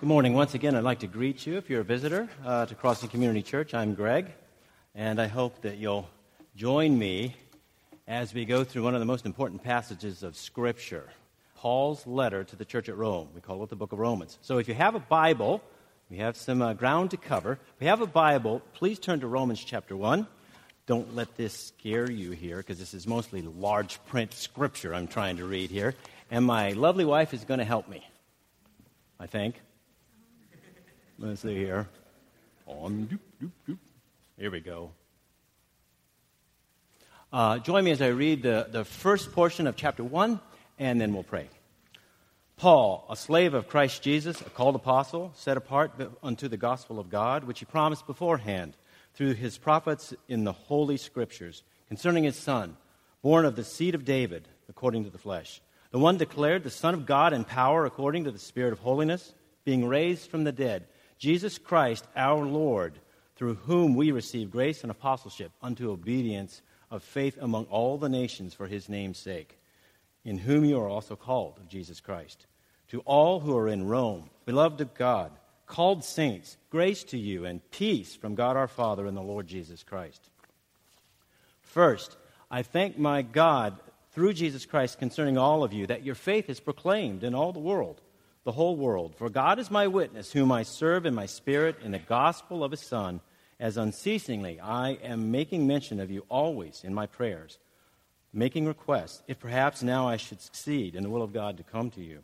Good morning. Once again, I'd like to greet you if you're a visitor uh, to Crossing Community Church. I'm Greg, and I hope that you'll join me as we go through one of the most important passages of Scripture Paul's letter to the church at Rome. We call it the book of Romans. So if you have a Bible, we have some uh, ground to cover. If you have a Bible, please turn to Romans chapter 1. Don't let this scare you here because this is mostly large print scripture I'm trying to read here. And my lovely wife is going to help me, I think. Let's see here. On, doop, doop, doop. Here we go. Uh, join me as I read the, the first portion of chapter 1, and then we'll pray. Paul, a slave of Christ Jesus, a called apostle, set apart unto the gospel of God, which he promised beforehand through his prophets in the holy scriptures, concerning his son, born of the seed of David, according to the flesh, the one declared the Son of God in power according to the Spirit of holiness, being raised from the dead Jesus Christ our Lord, through whom we receive grace and apostleship unto obedience of faith among all the nations for his name's sake, in whom you are also called of Jesus Christ. To all who are in Rome, beloved of God, called saints, grace to you and peace from God our Father and the Lord Jesus Christ. First, I thank my God through Jesus Christ concerning all of you that your faith is proclaimed in all the world the whole world. For God is my witness, whom I serve in my spirit in the gospel of his Son, as unceasingly I am making mention of you always in my prayers, making requests, if perhaps now I should succeed in the will of God to come to you.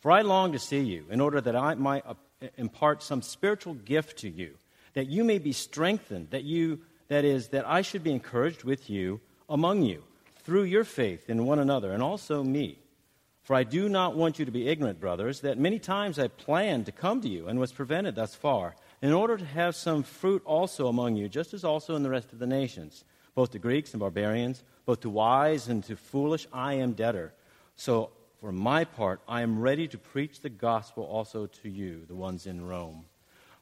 For I long to see you, in order that I might uh, impart some spiritual gift to you, that you may be strengthened, that you, that is, that I should be encouraged with you among you, through your faith in one another, and also me for I do not want you to be ignorant, brothers, that many times I planned to come to you and was prevented thus far, in order to have some fruit also among you, just as also in the rest of the nations, both to Greeks and barbarians, both to wise and to foolish, I am debtor. So, for my part, I am ready to preach the gospel also to you, the ones in Rome.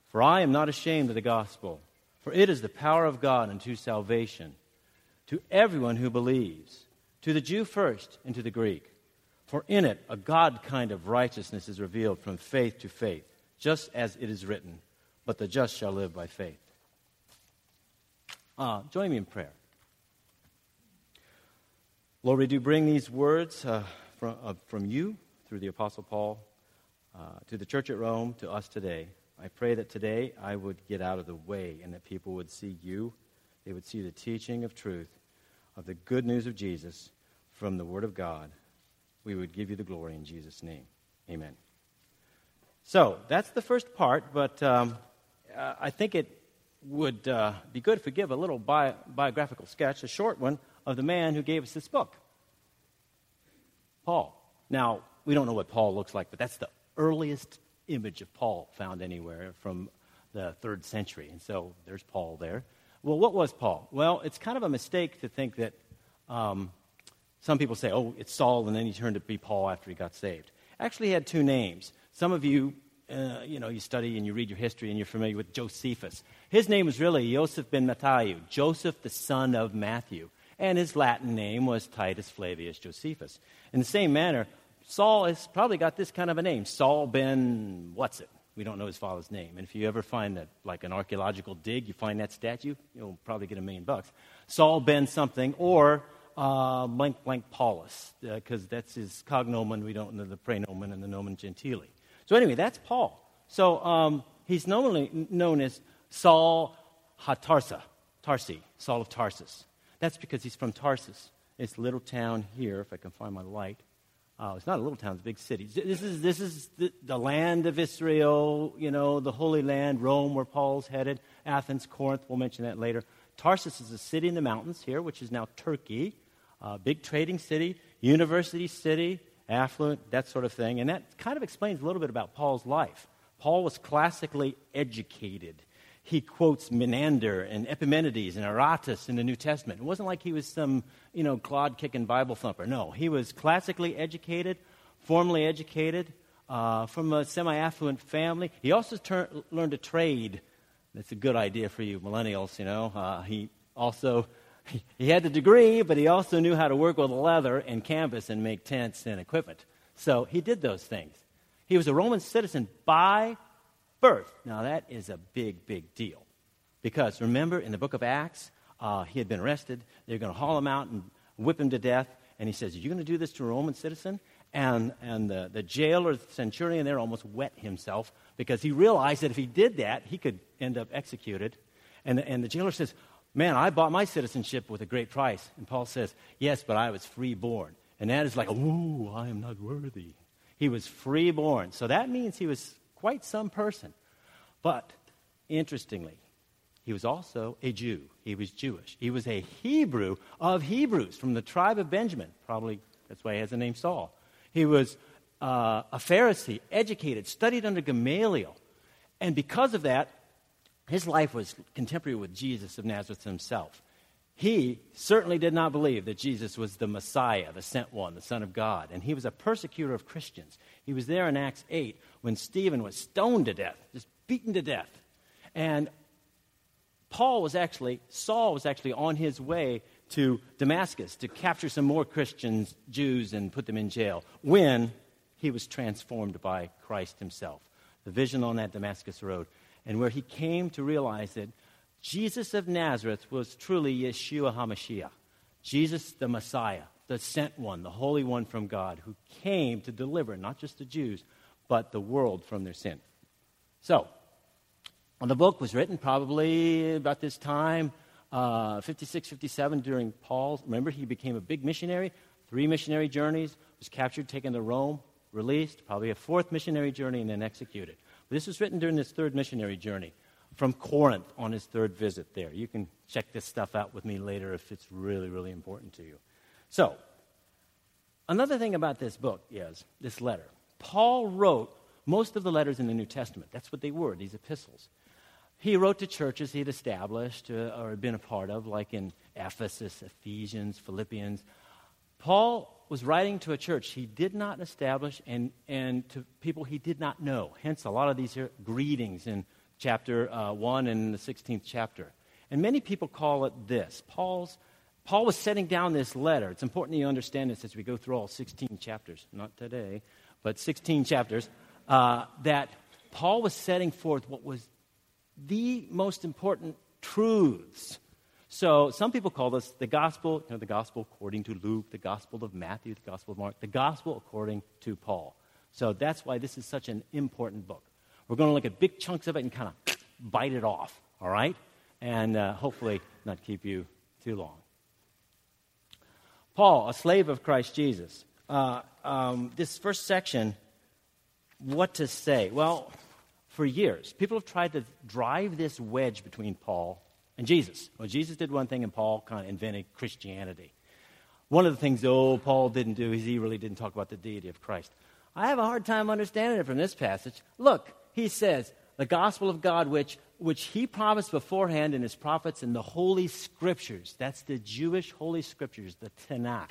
For I am not ashamed of the gospel, for it is the power of God unto salvation, to everyone who believes, to the Jew first, and to the Greek. For in it a God kind of righteousness is revealed from faith to faith, just as it is written, But the just shall live by faith. Uh, join me in prayer. Lord, we do bring these words uh, from, uh, from you through the Apostle Paul uh, to the church at Rome, to us today. I pray that today I would get out of the way and that people would see you. They would see the teaching of truth, of the good news of Jesus from the Word of God we would give you the glory in Jesus' name. Amen. So that's the first part, but um, uh, I think it would uh, be good if we give a little bi- biographical sketch, a short one, of the man who gave us this book, Paul. Now, we don't know what Paul looks like, but that's the earliest image of Paul found anywhere from the third century. And so there's Paul there. Well, what was Paul? Well, it's kind of a mistake to think that um, some people say, oh, it's Saul, and then he turned to be Paul after he got saved. Actually, he had two names. Some of you, uh, you know, you study and you read your history and you're familiar with Josephus. His name was really Joseph ben Matthieu, Joseph the son of Matthew. And his Latin name was Titus Flavius Josephus. In the same manner, Saul has probably got this kind of a name Saul ben what's it? We don't know his father's name. And if you ever find that, like an archaeological dig, you find that statue, you'll probably get a million bucks. Saul ben something, or uh, blank blank Paulus, because uh, that's his cognomen. We don't know the praenomen and the nomen gentili. So anyway, that's Paul. So um, he's normally known as Saul HaTarsa, Tarsi, Saul of Tarsus. That's because he's from Tarsus. It's a little town here, if I can find my light. Uh, it's not a little town, it's a big city. This is, this is the, the, land of Israel, you know, the Holy Land, Rome, where Paul's headed, Athens, Corinth, we'll mention that later. Tarsus is a city in the mountains here, which is now Turkey uh, big trading city, university city, affluent, that sort of thing. And that kind of explains a little bit about Paul's life. Paul was classically educated. He quotes Menander and Epimenides and Aratus in the New Testament. It wasn't like he was some, you know, clod kicking Bible thumper. No, he was classically educated, formally educated, uh, from a semi affluent family. He also ter- learned a trade. That's a good idea for you millennials, you know. Uh, he also he had the degree, but he also knew how to work with leather and canvas and make tents and equipment. So he did those things. He was a Roman citizen by birth. Now, that is a big, big deal. Because remember, in the book of Acts, uh, he had been arrested. They're going to haul him out and whip him to death. And he says, Are you going to do this to a Roman citizen? And, and the, the jailer, the centurion there, almost wet himself because he realized that if he did that, he could end up executed. And the, and the jailer says, Man, I bought my citizenship with a great price. And Paul says, Yes, but I was freeborn. And that is like, Ooh, I am not worthy. He was freeborn. So that means he was quite some person. But interestingly, he was also a Jew. He was Jewish. He was a Hebrew of Hebrews from the tribe of Benjamin. Probably that's why he has the name Saul. He was uh, a Pharisee, educated, studied under Gamaliel. And because of that, his life was contemporary with Jesus of Nazareth himself. He certainly did not believe that Jesus was the Messiah, the sent one, the Son of God. And he was a persecutor of Christians. He was there in Acts 8 when Stephen was stoned to death, just beaten to death. And Paul was actually, Saul was actually on his way to Damascus to capture some more Christians, Jews, and put them in jail when he was transformed by Christ himself. The vision on that Damascus road, and where he came to realize that Jesus of Nazareth was truly Yeshua HaMashiach, Jesus the Messiah, the sent one, the Holy One from God, who came to deliver not just the Jews, but the world from their sin. So, the book was written probably about this time, uh, 56, 57, during Paul's. Remember, he became a big missionary, three missionary journeys, was captured, taken to Rome, released, probably a fourth missionary journey, and then executed. This was written during this third missionary journey from Corinth on his third visit there. You can check this stuff out with me later if it's really, really important to you. So, another thing about this book is this letter. Paul wrote most of the letters in the New Testament. That's what they were, these epistles. He wrote to churches he had established uh, or been a part of, like in Ephesus, Ephesians, Philippians. Paul was writing to a church he did not establish and, and to people he did not know. Hence, a lot of these greetings in chapter uh, 1 and in the 16th chapter. And many people call it this. Paul's, Paul was setting down this letter. It's important you understand this as we go through all 16 chapters. Not today, but 16 chapters. Uh, that Paul was setting forth what was the most important truths. So some people call this the gospel, you know, the gospel according to Luke, the gospel of Matthew, the gospel of Mark, the gospel according to Paul. So that's why this is such an important book. We're going to look at big chunks of it and kind of bite it off, all right? And uh, hopefully not keep you too long. Paul, a slave of Christ Jesus. Uh, um, this first section, what to say? Well, for years. People have tried to drive this wedge between Paul and Jesus. Well, Jesus did one thing, and Paul kind of invented Christianity. One of the things, oh, Paul didn't do is he really didn't talk about the deity of Christ. I have a hard time understanding it from this passage. Look, he says, the gospel of God, which, which he promised beforehand in his prophets in the Holy Scriptures. That's the Jewish Holy Scriptures, the Tanakh,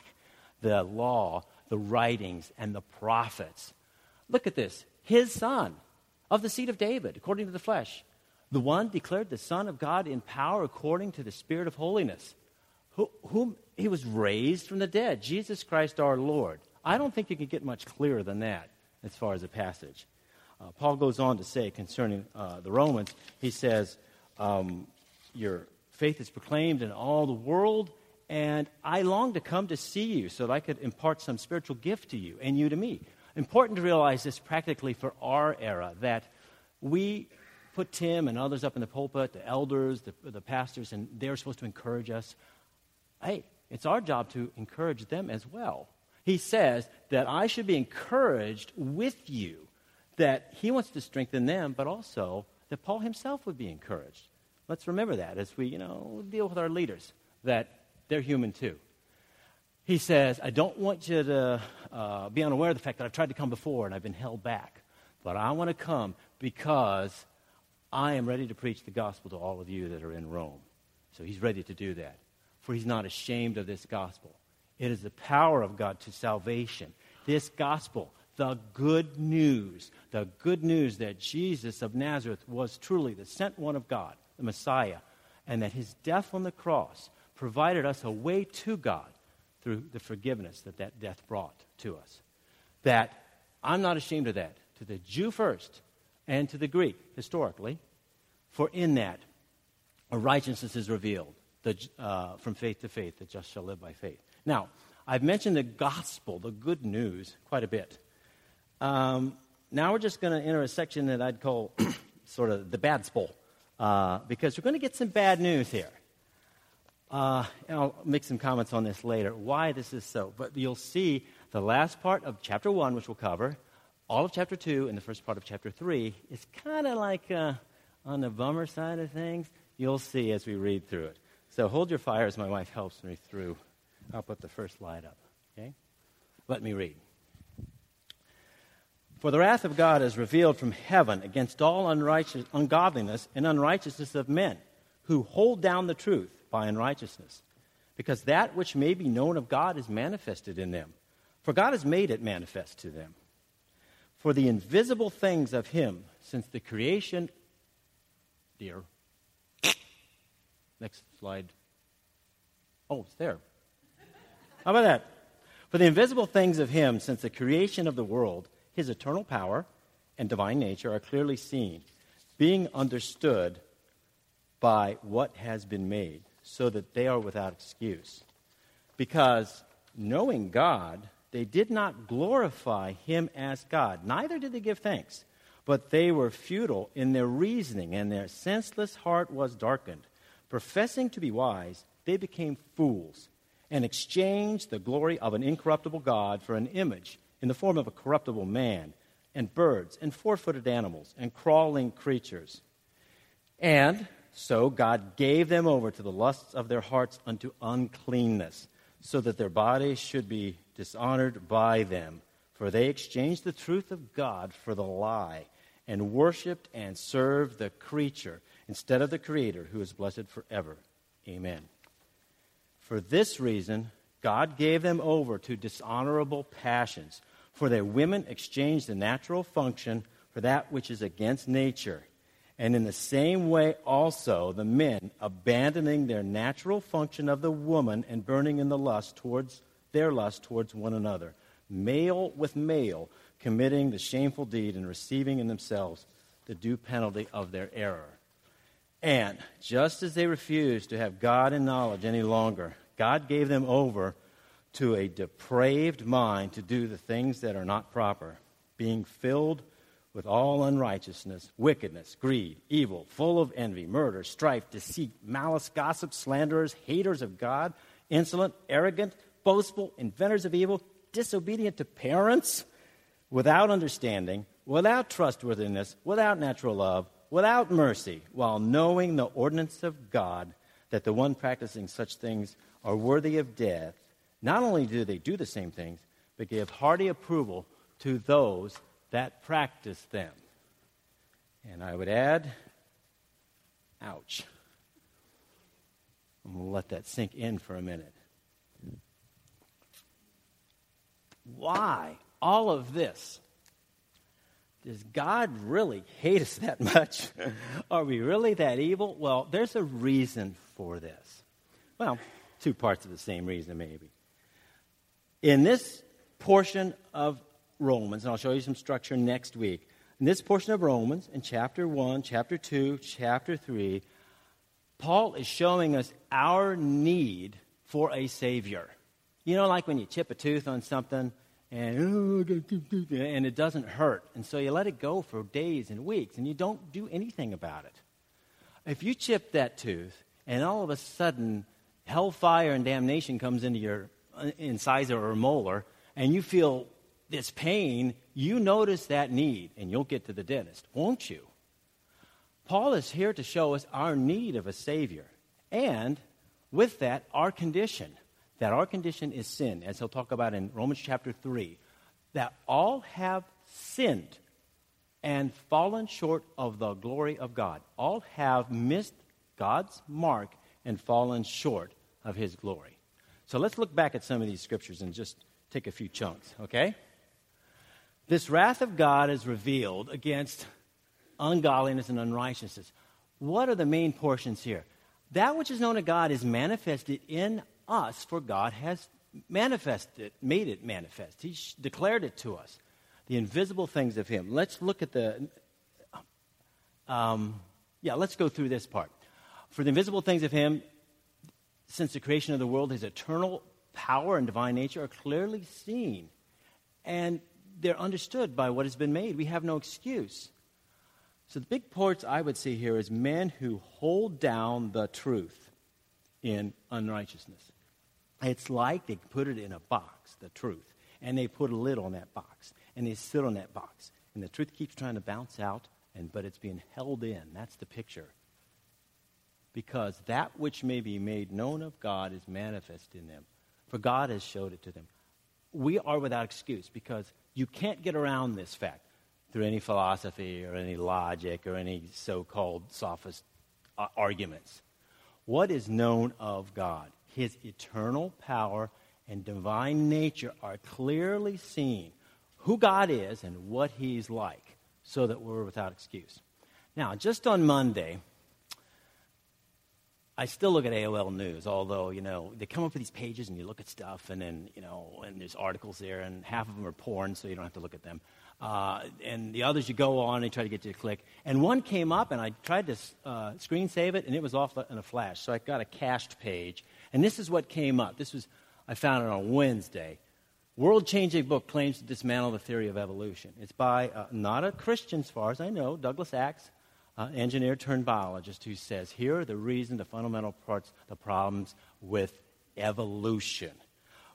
the law, the writings, and the prophets. Look at this. His son, of the seed of David, according to the flesh. The one declared the Son of God in power according to the Spirit of holiness, who, whom he was raised from the dead, Jesus Christ our Lord. I don't think you can get much clearer than that as far as the passage. Uh, Paul goes on to say concerning uh, the Romans, he says, um, Your faith is proclaimed in all the world, and I long to come to see you so that I could impart some spiritual gift to you and you to me important to realize this practically for our era that we put Tim and others up in the pulpit, the elders, the, the pastors, and they're supposed to encourage us. Hey, it's our job to encourage them as well. He says that I should be encouraged with you, that he wants to strengthen them, but also that Paul himself would be encouraged. Let's remember that as we, you know, deal with our leaders, that they're human too he says, I don't want you to uh, be unaware of the fact that I've tried to come before and I've been held back. But I want to come because I am ready to preach the gospel to all of you that are in Rome. So he's ready to do that. For he's not ashamed of this gospel. It is the power of God to salvation. This gospel, the good news, the good news that Jesus of Nazareth was truly the sent one of God, the Messiah, and that his death on the cross provided us a way to God through the forgiveness that that death brought to us. That I'm not ashamed of that. To the Jew first, and to the Greek, historically. For in that, a righteousness is revealed the, uh, from faith to faith, the just shall live by faith. Now, I've mentioned the gospel, the good news, quite a bit. Um, now we're just going to enter a section that I'd call sort of the bad spool, uh, because we're going to get some bad news here. Uh, and I'll make some comments on this later, why this is so. But you'll see the last part of chapter 1, which we'll cover, all of chapter 2, and the first part of chapter 3 is kind of like uh, on the bummer side of things. You'll see as we read through it. So hold your fire as my wife helps me through. I'll put the first slide up. Okay? Let me read. For the wrath of God is revealed from heaven against all unrighteous, ungodliness and unrighteousness of men who hold down the truth by unrighteousness. Because that which may be known of God is manifested in them. For God has made it manifest to them. For the invisible things of Him, since the creation. Dear. Next slide. Oh, it's there. How about that? For the invisible things of Him, since the creation of the world, His eternal power and divine nature are clearly seen, being understood by what has been made, so that they are without excuse. Because knowing God, they did not glorify Him as God, neither did they give thanks, but they were futile in their reasoning, and their senseless heart was darkened. Professing to be wise, they became fools and exchanged the glory of an incorruptible God for an image in the form of a corruptible man, and birds, and four footed animals, and crawling creatures. And so God gave them over to the lusts of their hearts unto uncleanness, so that their bodies should be dishonored by them. For they exchanged the truth of God for the lie, and worshiped and served the creature instead of the Creator, who is blessed forever. Amen. For this reason, God gave them over to dishonorable passions, for their women exchanged the natural function for that which is against nature. And in the same way, also, the men, abandoning their natural function of the woman and burning in the lust towards their lust towards one another, male with male, committing the shameful deed and receiving in themselves the due penalty of their error. And just as they refused to have God in knowledge any longer, God gave them over to a depraved mind to do the things that are not proper, being filled with all unrighteousness, wickedness, greed, evil, full of envy, murder, strife, deceit, malice, gossip, slanderers, haters of God, insolent, arrogant, boastful, inventors of evil, disobedient to parents, without understanding, without trustworthiness, without natural love without mercy, while knowing the ordinance of God, that the one practicing such things are worthy of death, not only do they do the same things, but give hearty approval to those that practice them. And I would add, ouch. I'm going to let that sink in for a minute. Why all of this? does God really hate us that much? Are we really that evil? Well, there's a reason for this. Well, two parts of the same reason, maybe. In this portion of Romans, and I'll show you some structure next week. In this portion of Romans, in chapter 1, chapter 2, chapter 3, Paul is showing us our need for a Savior. You know, like when you chip a tooth on something and, and it doesn't hurt. And so you let it go for days and weeks, and you don't do anything about it. If you chip that tooth, and all of a sudden hellfire and damnation comes into your uh, incisor or molar, and you feel this pain, you notice that need, and you'll get to the dentist, won't you? Paul is here to show us our need of a Savior, and with that, our condition that our condition is sin, as he'll talk about in Romans chapter 3, that all have sinned and fallen short of the glory of God. All have missed God's mark and fallen short of his glory. So let's look back at some of these scriptures and just take a few chunks, okay? This wrath of God is revealed against ungodliness and unrighteousness. What are the main portions here? That which is known of God is manifested in us, for God has manifested, made it manifest. He declared it to us, the invisible things of Him. Let's look at the Um, yeah, let's go through this part. For the invisible things of Him, since the creation of the world, His eternal power and divine nature are clearly seen. And they're understood by what has been made. We have no excuse. So the big parts I would see here is men who hold down the truth in unrighteousness. It's like they put it in a box, the truth, and they put a lid on that box, and they sit on that box, and the truth keeps trying to bounce out, and but it's being held in. That's the picture. Because that which may be made known of God is manifest in them, for God has showed it to them. We are without excuse because you can't get around this fact through any philosophy or any logic or any so called sophist uh, arguments. What is known of God? His eternal power and divine nature are clearly seen. Who God is and what He's like, so that we're without excuse. Now, just on Monday, I still look at AOL News, although, you know, they come up with these pages and you look at stuff and then, you know, and there's articles there and half of them are porn, so you don't have to look at them. Uh, and the others you go on and try to get you to click. And one came up and I tried to uh, screen save it and it was off in a flash. So I got a cached page. And this is what came up. This was, I found it on Wednesday. World changing book claims to dismantle the theory of evolution. It's by uh, not a Christian, as far as I know, Douglas Axe uh, engineer turned biologist who says here are the reason, the fundamental parts, the problems with evolution.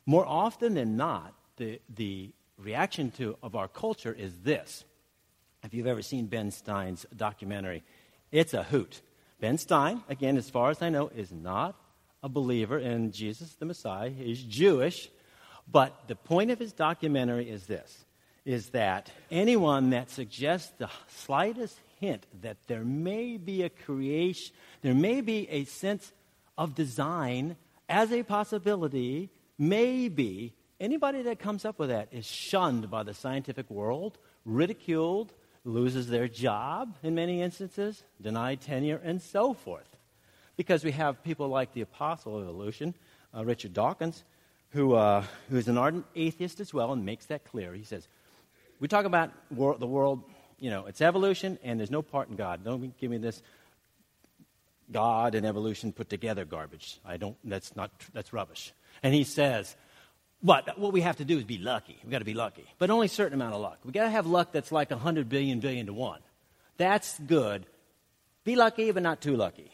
More often than not, the, the reaction to, of our culture is this. If you've ever seen Ben Stein's documentary, it's a hoot. Ben Stein, again, as far as I know, is not a believer in Jesus the Messiah. He's Jewish. But the point of his documentary is this is that anyone that suggests the slightest hint that there may be a creation, there may be a sense of design as a possibility, maybe anybody that comes up with that is shunned by the scientific world, ridiculed, loses their job in many instances, denied tenure, and so forth. Because we have people like the apostle of evolution, uh, Richard Dawkins, who, uh, who's an ardent atheist as well and makes that clear. He says, We talk about wor- the world you know, it's evolution and there's no part in God. Don't give me this God and evolution put together garbage. I don't, that's not, that's rubbish. And he says, what, what we have to do is be lucky. We've got to be lucky. But only a certain amount of luck. We've got to have luck that's like 100 billion billion to one. That's good. Be lucky, but not too lucky.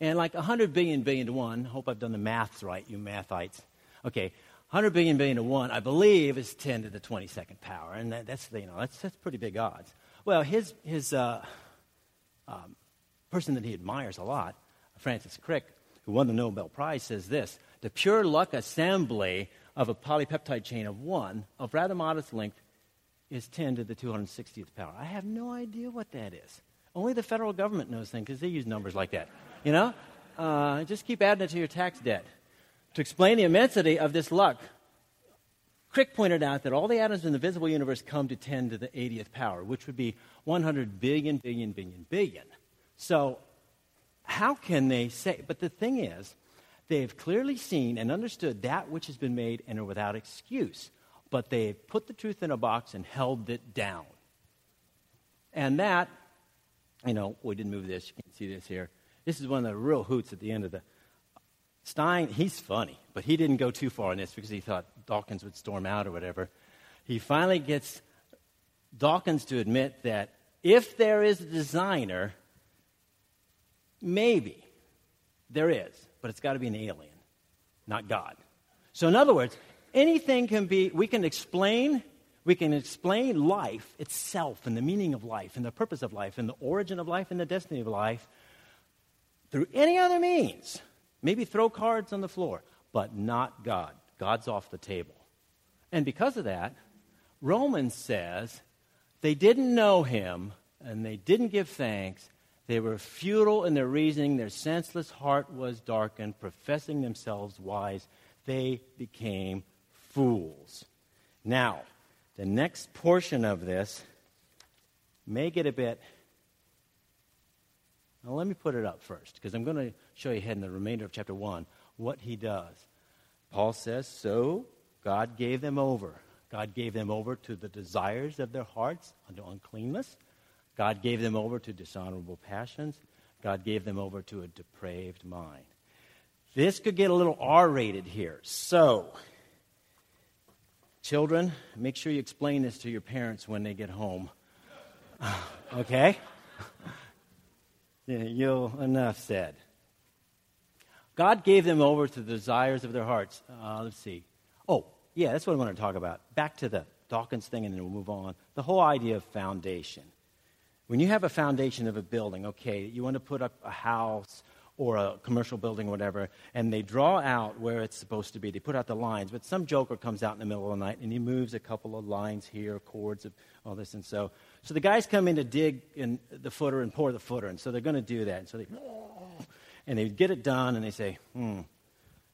And like 100 billion billion to one, hope I've done the maths right, you mathites. Okay, 100 billion billion to 1, I believe, is 10 to the 22nd power. And that, that's, you know, that's, that's pretty big odds. Well, his, his uh, um, person that he admires a lot, Francis Crick, who won the Nobel Prize, says this The pure luck assembly of a polypeptide chain of 1 of rather modest length is 10 to the 260th power. I have no idea what that is. Only the federal government knows things because they use numbers like that. You know? Uh, just keep adding it to your tax debt. To explain the immensity of this luck, Crick pointed out that all the atoms in the visible universe come to 10 to the 80th power, which would be 100 billion, billion, billion, billion. So, how can they say? But the thing is, they've clearly seen and understood that which has been made and are without excuse. But they've put the truth in a box and held it down. And that, you know, we didn't move this. You can see this here. This is one of the real hoots at the end of the Stein, he's funny, but he didn't go too far in this because he thought Dawkins would storm out or whatever. He finally gets Dawkins to admit that if there is a designer, maybe there is, but it's got to be an alien, not God. So, in other words, anything can be, we can explain, we can explain life itself and the meaning of life and the purpose of life and the origin of life and the destiny of life through any other means Maybe throw cards on the floor, but not God. God's off the table. And because of that, Romans says they didn't know him and they didn't give thanks. They were futile in their reasoning. Their senseless heart was darkened. Professing themselves wise, they became fools. Now, the next portion of this may get a bit now, let me put it up first, because I'm going to show you ahead in the remainder of chapter 1 what he does. Paul says, So God gave them over. God gave them over to the desires of their hearts unto uncleanness. God gave them over to dishonorable passions. God gave them over to a depraved mind. This could get a little R rated here. So, children, make sure you explain this to your parents when they get home. okay? You'll, enough said. God gave them over to the desires of their hearts. Uh, let's see. Oh, yeah, that's what I want to talk about. Back to the Dawkins thing, and then we'll move on. The whole idea of foundation. When you have a foundation of a building, okay, you want to put up a house or a commercial building whatever, and they draw out where it's supposed to be. They put out the lines, but some joker comes out in the middle of the night and he moves a couple of lines here, cords of all this, and so. So the guys come in to dig in the footer and pour the footer, and so they're going to do that. And so they, and they get it done, and they say, hmm,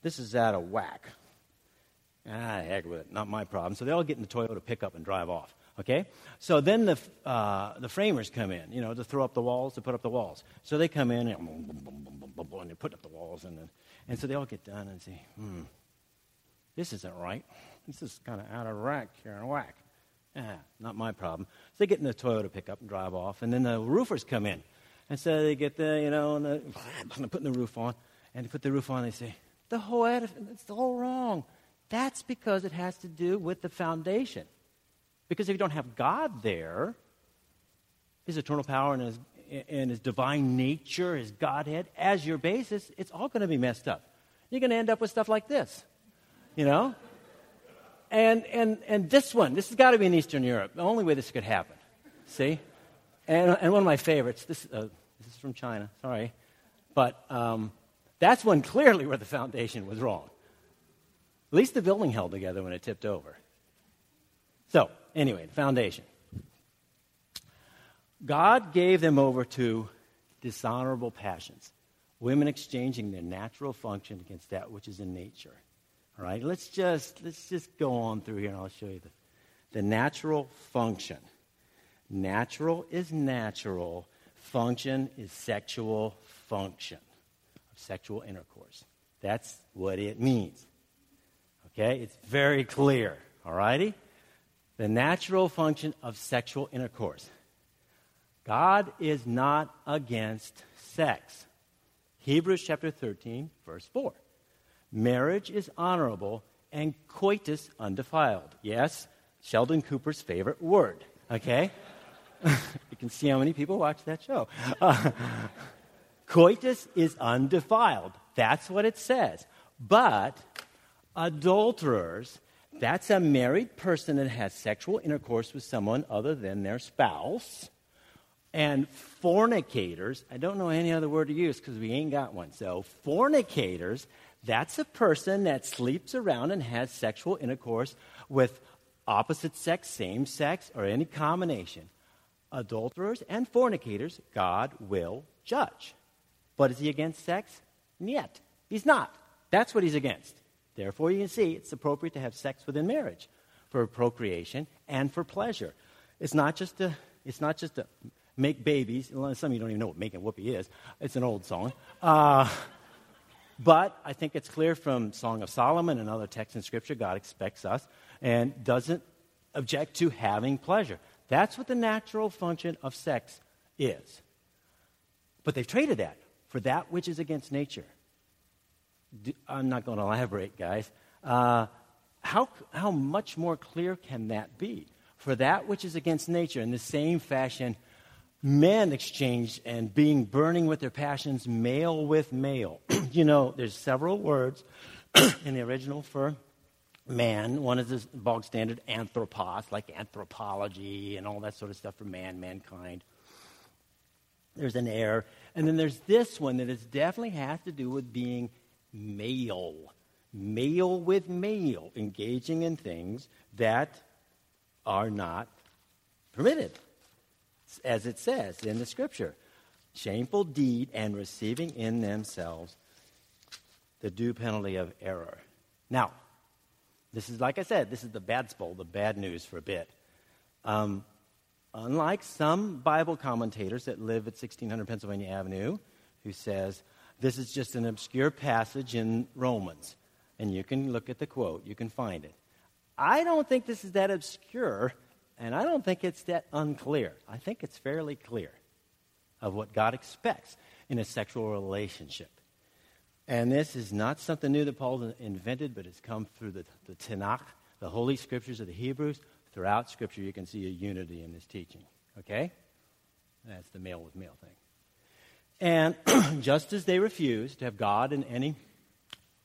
this is out of whack. Ah, heck with it, not my problem. So they all get in the Toyota pickup and drive off. Okay? So then the, uh, the framers come in, you know, to throw up the walls, to put up the walls. So they come in and, and they put up the walls. And, then, and so they all get done and say, hmm, this isn't right. This is kind of out of whack here and whack. Ah, not my problem. So they get in the Toyota pickup and drive off. And then the roofers come in. And so they get the, you know, and they're putting the roof on. And they put the roof on, and they say, the whole edifice, it's all wrong. That's because it has to do with the foundation. Because if you don't have God there, his eternal power and his, and his divine nature, his Godhead, as your basis, it's all going to be messed up. You're going to end up with stuff like this, you know? And, and, and this one, this has got to be in Eastern Europe. The only way this could happen. See? And, and one of my favorites, this, uh, this is from China, sorry. But um, that's one clearly where the foundation was wrong. At least the building held together when it tipped over. So, anyway, the foundation. God gave them over to dishonorable passions, women exchanging their natural function against that which is in nature. All right, let's just let's just go on through here and I'll show you the, the natural function. Natural is natural, function is sexual function, of sexual intercourse. That's what it means. Okay, it's very clear. All righty? The natural function of sexual intercourse. God is not against sex. Hebrews chapter 13, verse 4. Marriage is honorable and coitus undefiled. Yes, Sheldon Cooper's favorite word. Okay? you can see how many people watch that show. Coitus is undefiled. That's what it says. But adulterers that's a married person that has sexual intercourse with someone other than their spouse. And fornicators, I don't know any other word to use because we ain't got one. So, fornicators, that's a person that sleeps around and has sexual intercourse with opposite sex, same sex, or any combination. Adulterers and fornicators, God will judge. But is he against sex? Yet. He's not. That's what he's against. Therefore, you can see it's appropriate to have sex within marriage for procreation and for pleasure. It's not just to, it's not just to make babies. Some of you don't even know what making whoopee is. It's an old song. Uh, but I think it's clear from Song of Solomon and other texts in Scripture, God expects us and doesn't object to having pleasure. That's what the natural function of sex is. But they've traded that for that which is against nature. I'm not going to elaborate, guys. Uh, how, how much more clear can that be? For that which is against nature, in the same fashion, men exchange and being burning with their passions, male with male. you know, there's several words in the original for man. One is the bog standard anthropos, like anthropology and all that sort of stuff for man, mankind. There's aner. And then there's this one that is definitely has to do with being male. Male with male, engaging in things that are not permitted, as it says in the scripture. Shameful deed and receiving in themselves the due penalty of error. Now, this is, like I said, this is the bad spoil, the bad news for a bit. Um, unlike some Bible commentators that live at 1600 Pennsylvania Avenue, who says, this is just an obscure passage in Romans, and you can look at the quote, you can find it. I don't think this is that obscure And I don't think it's that unclear. I think it's fairly clear of what God expects in a sexual relationship. And this is not something new that Paul invented, but it's come through the, the Tanakh, the Holy Scriptures of the Hebrews. Throughout Scripture, you can see a unity in this teaching. Okay? That's the male with male thing. And just as they refused to have God and any,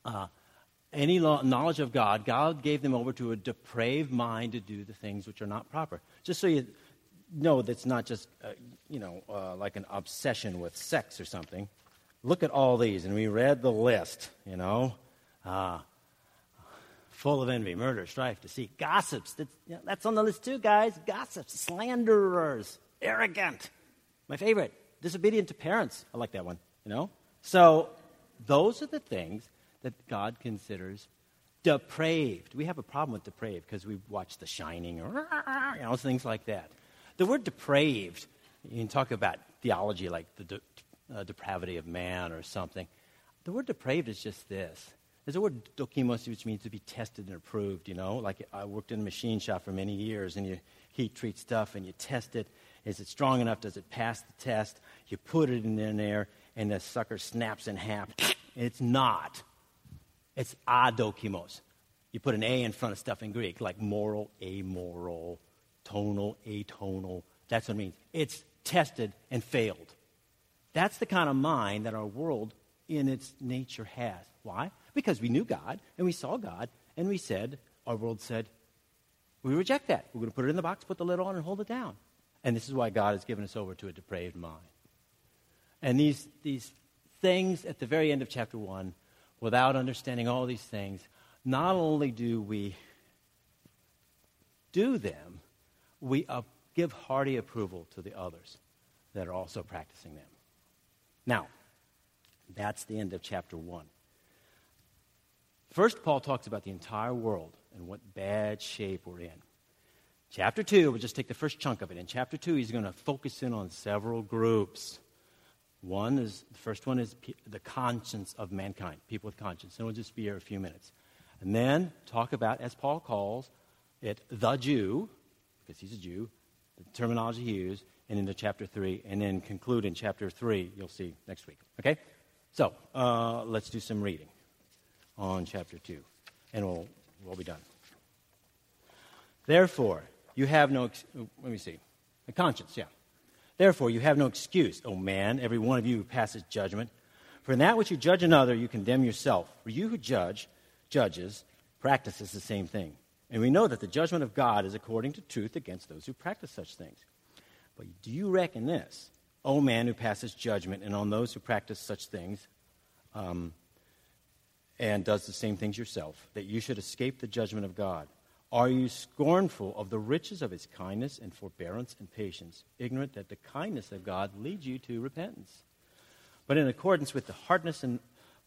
uh, any knowledge of God, God gave them over to a depraved mind to do the things which are not proper. Just so you know, that's not just, uh, you know, uh, like an obsession with sex or something. Look at all these, and we read the list, you know. Uh, full of envy, murder, strife, deceit, gossips. That's, you know, that's on the list too, guys. Gossips, slanderers, arrogant. My favorite, disobedient to parents. I like that one, you know? So those are the things that God considers depraved. We have a problem with depraved because we watch The Shining, or, you know, things like that. The word depraved, you can talk about theology like the de- uh, depravity of man or something. The word depraved is just this. There's a word dokimos, which means to be tested and approved, you know. Like I worked in a machine shop for many years, and you heat treat stuff and you test it. Is it strong enough? Does it pass the test? You put it in there, and the sucker snaps in half. It's not. It's adokimos. You put an A in front of stuff in Greek, like moral, amoral, tonal, atonal. That's what it means. It's tested and failed. That's the kind of mind that our world in its nature has. Why? Because we knew God and we saw God and we said, our world said, we reject that. We're going to put it in the box, put the lid on, and hold it down. And this is why God has given us over to a depraved mind. And these, these things at the very end of chapter 1, without understanding all these things, not only do we do them, we uh, give hearty approval to the others that are also practicing them. Now, that's the end of chapter 1. First, Paul talks about the entire world and what bad shape we're in. Chapter 2, we'll just take the first chunk of it. In chapter 2, he's going to focus in on several groups. One is, the first one is the conscience of mankind, people with conscience. And we'll just be here a few minutes. And then talk about, as Paul calls it, the Jew, because he's a Jew, the terminology he used, and into chapter 3, and then conclude in chapter 3, you'll see next week. Okay? So, uh, let's do some reading on chapter 2, and we'll, we'll be done. Therefore, you have no, ex- let me see, a conscience, yeah. Therefore, you have no excuse, O man, every one of you who passes judgment. For in that which you judge another, you condemn yourself. For you who judge, judges, practices the same thing. And we know that the judgment of God is according to truth against those who practice such things. But do you reckon this, O man who passes judgment, and on those who practice such things, um, and does the same things yourself, that you should escape the judgment of God? Are you scornful of the riches of his kindness and forbearance and patience, ignorant that the kindness of God leads you to repentance? But in accordance with the hardness and,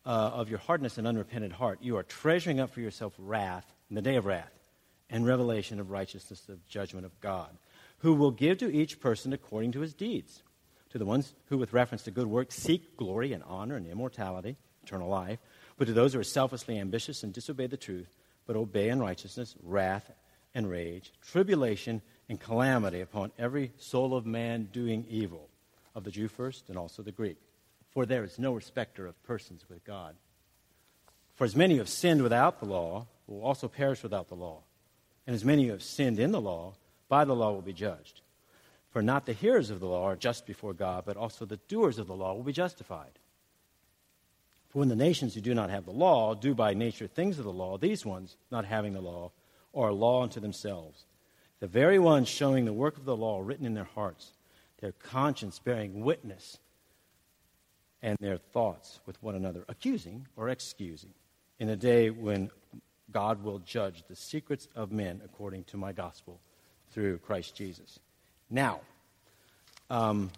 uh, of your hardness and unrepented heart, you are treasuring up for yourself wrath in the day of wrath and revelation of righteousness of judgment of God, who will give to each person according to his deeds. To the ones who, with reference to good works, seek glory and honor and immortality, eternal life, but to those who are selfishly ambitious and disobey the truth, but obey in righteousness wrath and rage, tribulation and calamity upon every soul of man doing evil, of the Jew first and also the Greek. For there is no respecter of persons with God. For as many who have sinned without the law will also perish without the law, and as many who have sinned in the law, by the law will be judged. For not the hearers of the law are just before God, but also the doers of the law will be justified. For when the nations who do not have the law do by nature things of the law, these ones, not having the law, are a law unto themselves. The very ones showing the work of the law written in their hearts, their conscience bearing witness, and their thoughts with one another, accusing or excusing, in a day when God will judge the secrets of men according to my gospel through Christ Jesus. Now, um,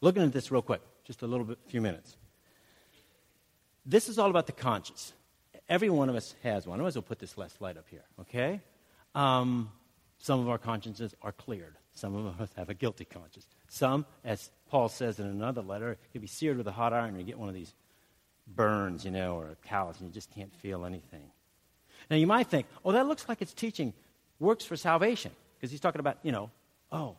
looking at this real quick, just a little bit, few minutes. This is all about the conscience. Every one of us has one. I might as well put this last light up here, okay? Um, some of our consciences are cleared. Some of us have a guilty conscience. Some, as Paul says in another letter, can be seared with a hot iron and you get one of these burns, you know, or a callus, and you just can't feel anything. Now, you might think, oh, that looks like it's teaching works for salvation. because he's talking about, you know, oh,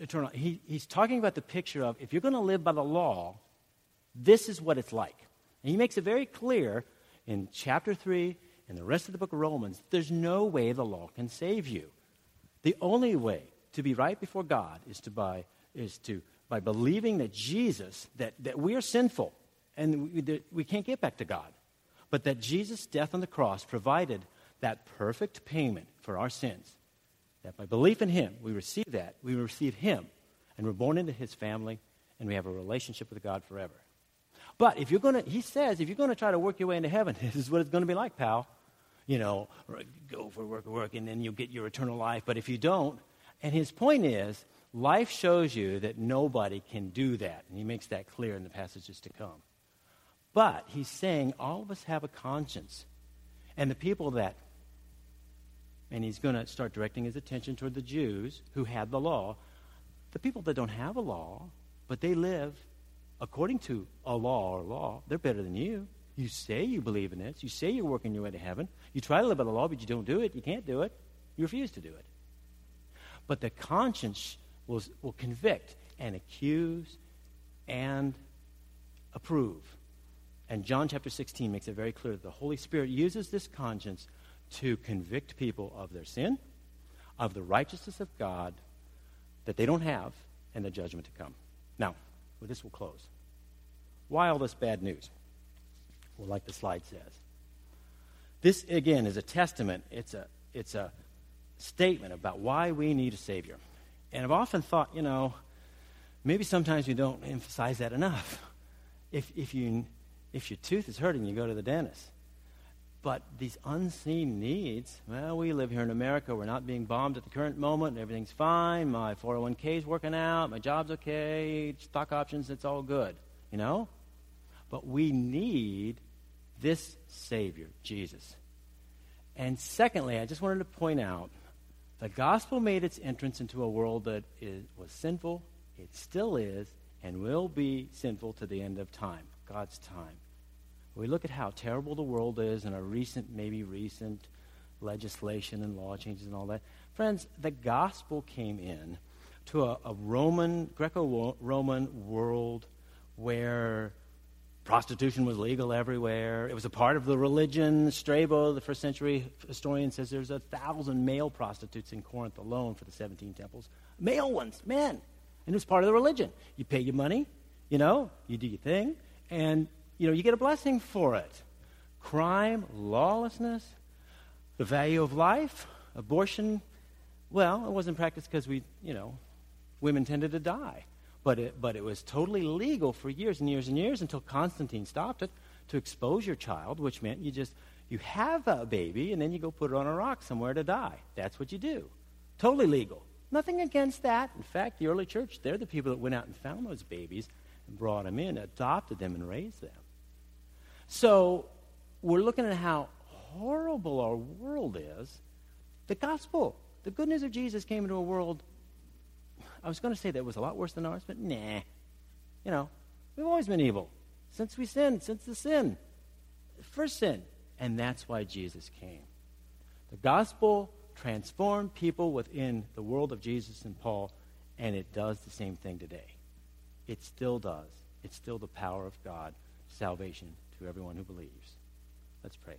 eternal. He, he's talking about the picture of if you're going to live by the law, this is what it's like. And he makes it very clear in chapter 3 and the rest of the book of Romans there's no way the law can save you. The only way to be right before God is to by, is to, by believing that Jesus, that, that we are sinful and we, that we can't get back to God, but that Jesus' death on the cross provided that perfect payment for our sins. That by belief in Him, we receive that. We receive Him, and we're born into His family, and we have a relationship with God forever. But if you're going to, He says, if you're going to try to work your way into heaven, this is what it's going to be like, pal. You know, go for work, work, and then you'll get your eternal life. But if you don't, and His point is, life shows you that nobody can do that. And He makes that clear in the passages to come. But He's saying all of us have a conscience. And the people that and he's going to start directing his attention toward the Jews who had the law. The people that don't have a law, but they live according to a law or law, they're better than you. You say you believe in this. You say you're working your way to heaven. You try to live by the law, but you don't do it. You can't do it. You refuse to do it. But the conscience will, will convict and accuse and approve. And John chapter 16 makes it very clear that the Holy Spirit uses this conscience to convict people of their sin, of the righteousness of God that they don't have, and the judgment to come. Now, with this will close. Why all this bad news? Well, like the slide says. This, again, is a testament. It's a, it's a statement about why we need a Savior. And I've often thought, you know, maybe sometimes we don't emphasize that enough. If, if, you, if your tooth is hurting, you go to the dentist. But these unseen needs, well, we live here in America. We're not being bombed at the current moment. Everything's fine. My 401k is working out. My job's okay. Stock options, it's all good. You know? But we need this Savior, Jesus. And secondly, I just wanted to point out the gospel made its entrance into a world that is, was sinful, it still is, and will be sinful to the end of time, God's time we look at how terrible the world is and our recent, maybe recent legislation and law changes and all that, friends, the gospel came in to a, a Roman, Greco Roman world where prostitution was legal everywhere. It was a part of the religion. Strabo, the first century historian, says there's a thousand male prostitutes in Corinth alone for the 17 temples. Male ones, men. And it was part of the religion. You pay your money, you know, you do your thing, and you know, you get a blessing for it. Crime, lawlessness, the value of life, abortion. Well, it wasn't practiced because we, you know, women tended to die. But it, but it was totally legal for years and years and years until Constantine stopped it to expose your child, which meant you just, you have a baby and then you go put it on a rock somewhere to die. That's what you do. Totally legal. Nothing against that. In fact, the early church, they're the people that went out and found those babies and brought them in, adopted them, and raised them. So we're looking at how horrible our world is. The gospel, the good news of Jesus came into a world. I was going to say that was a lot worse than ours, but nah. You know, we've always been evil since we sinned, since the sin, first sin. And that's why Jesus came. The gospel transformed people within the world of Jesus and Paul, and it does the same thing today. It still does. It's still the power of God, salvation to everyone who believes. Let's pray.